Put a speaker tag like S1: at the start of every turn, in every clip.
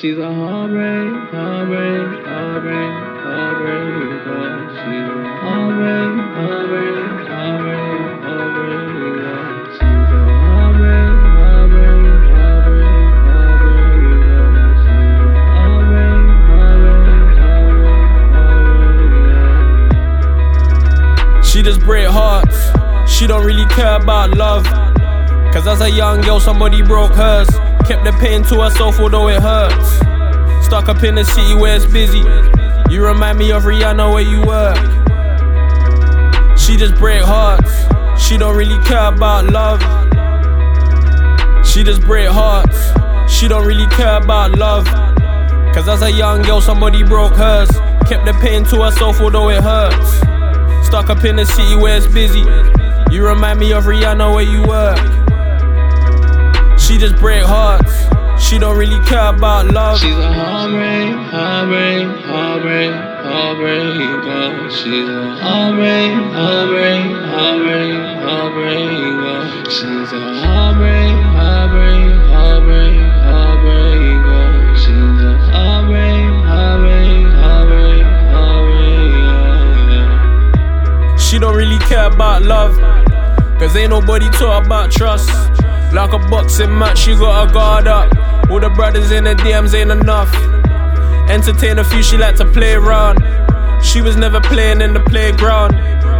S1: She's a heartbreak, heartbreak, heartbreak, heartbreak girl. She's a heartbreak, heartbreak, heartbreak, heartbreak girl. She's a heartbreak, heartbreak, heartbreak, heartbreak girl.
S2: She just break hearts. She don't really care about love. Cause as a young girl, somebody broke hers. Kept the pain to herself, although it hurts. Stuck up in the city where it's busy. You remind me of Rihanna where you work. She just break hearts. She don't really care about love. She just break hearts. She don't really care about love. Cause as a young girl, somebody broke hers. Kept the pain to herself, although it hurts. Stuck up in the city where it's busy. You remind me of Rihanna where you work. She just break hearts. She don't really care about love.
S1: She's a heartbreak, heartbreak, heartbreak, heartbreak girl. She's a heartbreak, heartbreak, heartbreak, heartbreak girl. She's a heartbreak, heartbreak, heartbreak, heartbreak girl. She's a heartbreak, heartbreak, heartbreak, heartbreak girl.
S2: She don't really care about love. Cause ain't nobody taught about trust. Like a boxing match, she got her guard up. All the brothers in the DMs ain't enough. Entertain a few, she like to play around. She was never playing in the playground.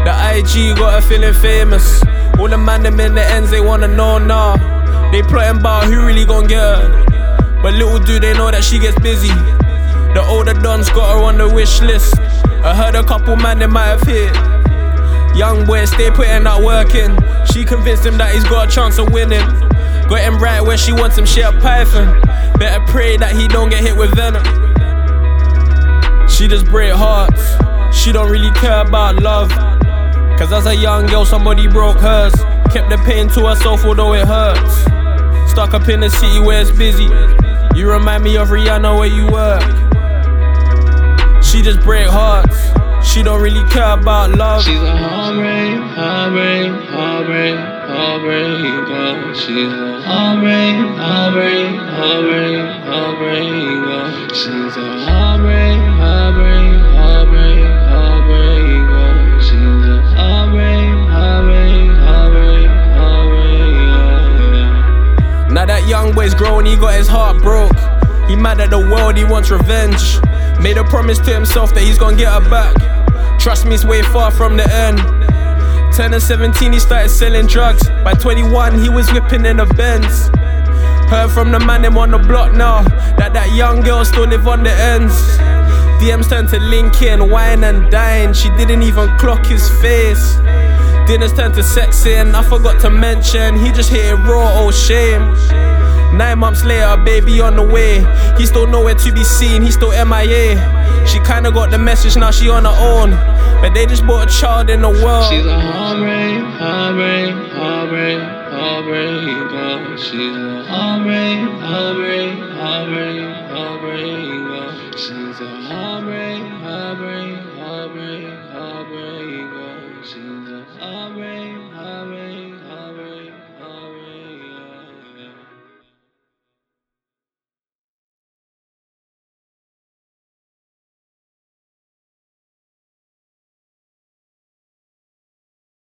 S2: The IG got her feeling famous. All the man them in the ends, they wanna know now. They plotting about who really gon' get her. But little do they know that she gets busy. The older dons got her on the wish list. I heard a couple man they might have hit. Young boy stay putting that work in. She convinced him that he's got a chance of winning. Got him right where she wants him, she a python. Better pray that he don't get hit with venom. She just break hearts. She don't really care about love. Cause as a young girl, somebody broke hers. Kept the pain to herself, although it hurts. Stuck up in the city where it's busy. You remind me of Rihanna where you work. She just break hearts. She don't really care about love.
S1: She's a heartbreak, heartbreak, heartbreak, heartbreak girl. She's a heartbreak, heartbreak, heartbreak, heartbreak girl. She's a heartbreak, heartbreak, heartbreak, heartbreak girl. She's a heartbreak, heartbreak, heartbreak, heartbreak girl.
S2: Now that young boy's grown, he got his heart broke. He mad at the world, he wants revenge. Made a promise to himself that he's gonna get her back. Trust me, it's way far from the end. 10 and 17, he started selling drugs. By 21, he was whipping in a Benz. Heard from the man them on the block now that that young girl still live on the ends. DMs turned to linking, wine and dine. She didn't even clock his face. Dinners turned to sexing. I forgot to mention he just hit it raw. Oh shame. Nine months later, baby on the way. He still nowhere to be seen. He still MIA. She kinda got the message, now she on her own. But they just brought a child in the world.
S1: She's a heartbreak, heartbreak, heartbreak, heartbreak girl. She's a heartbreak, heartbreak, heartbreak, heartbreak.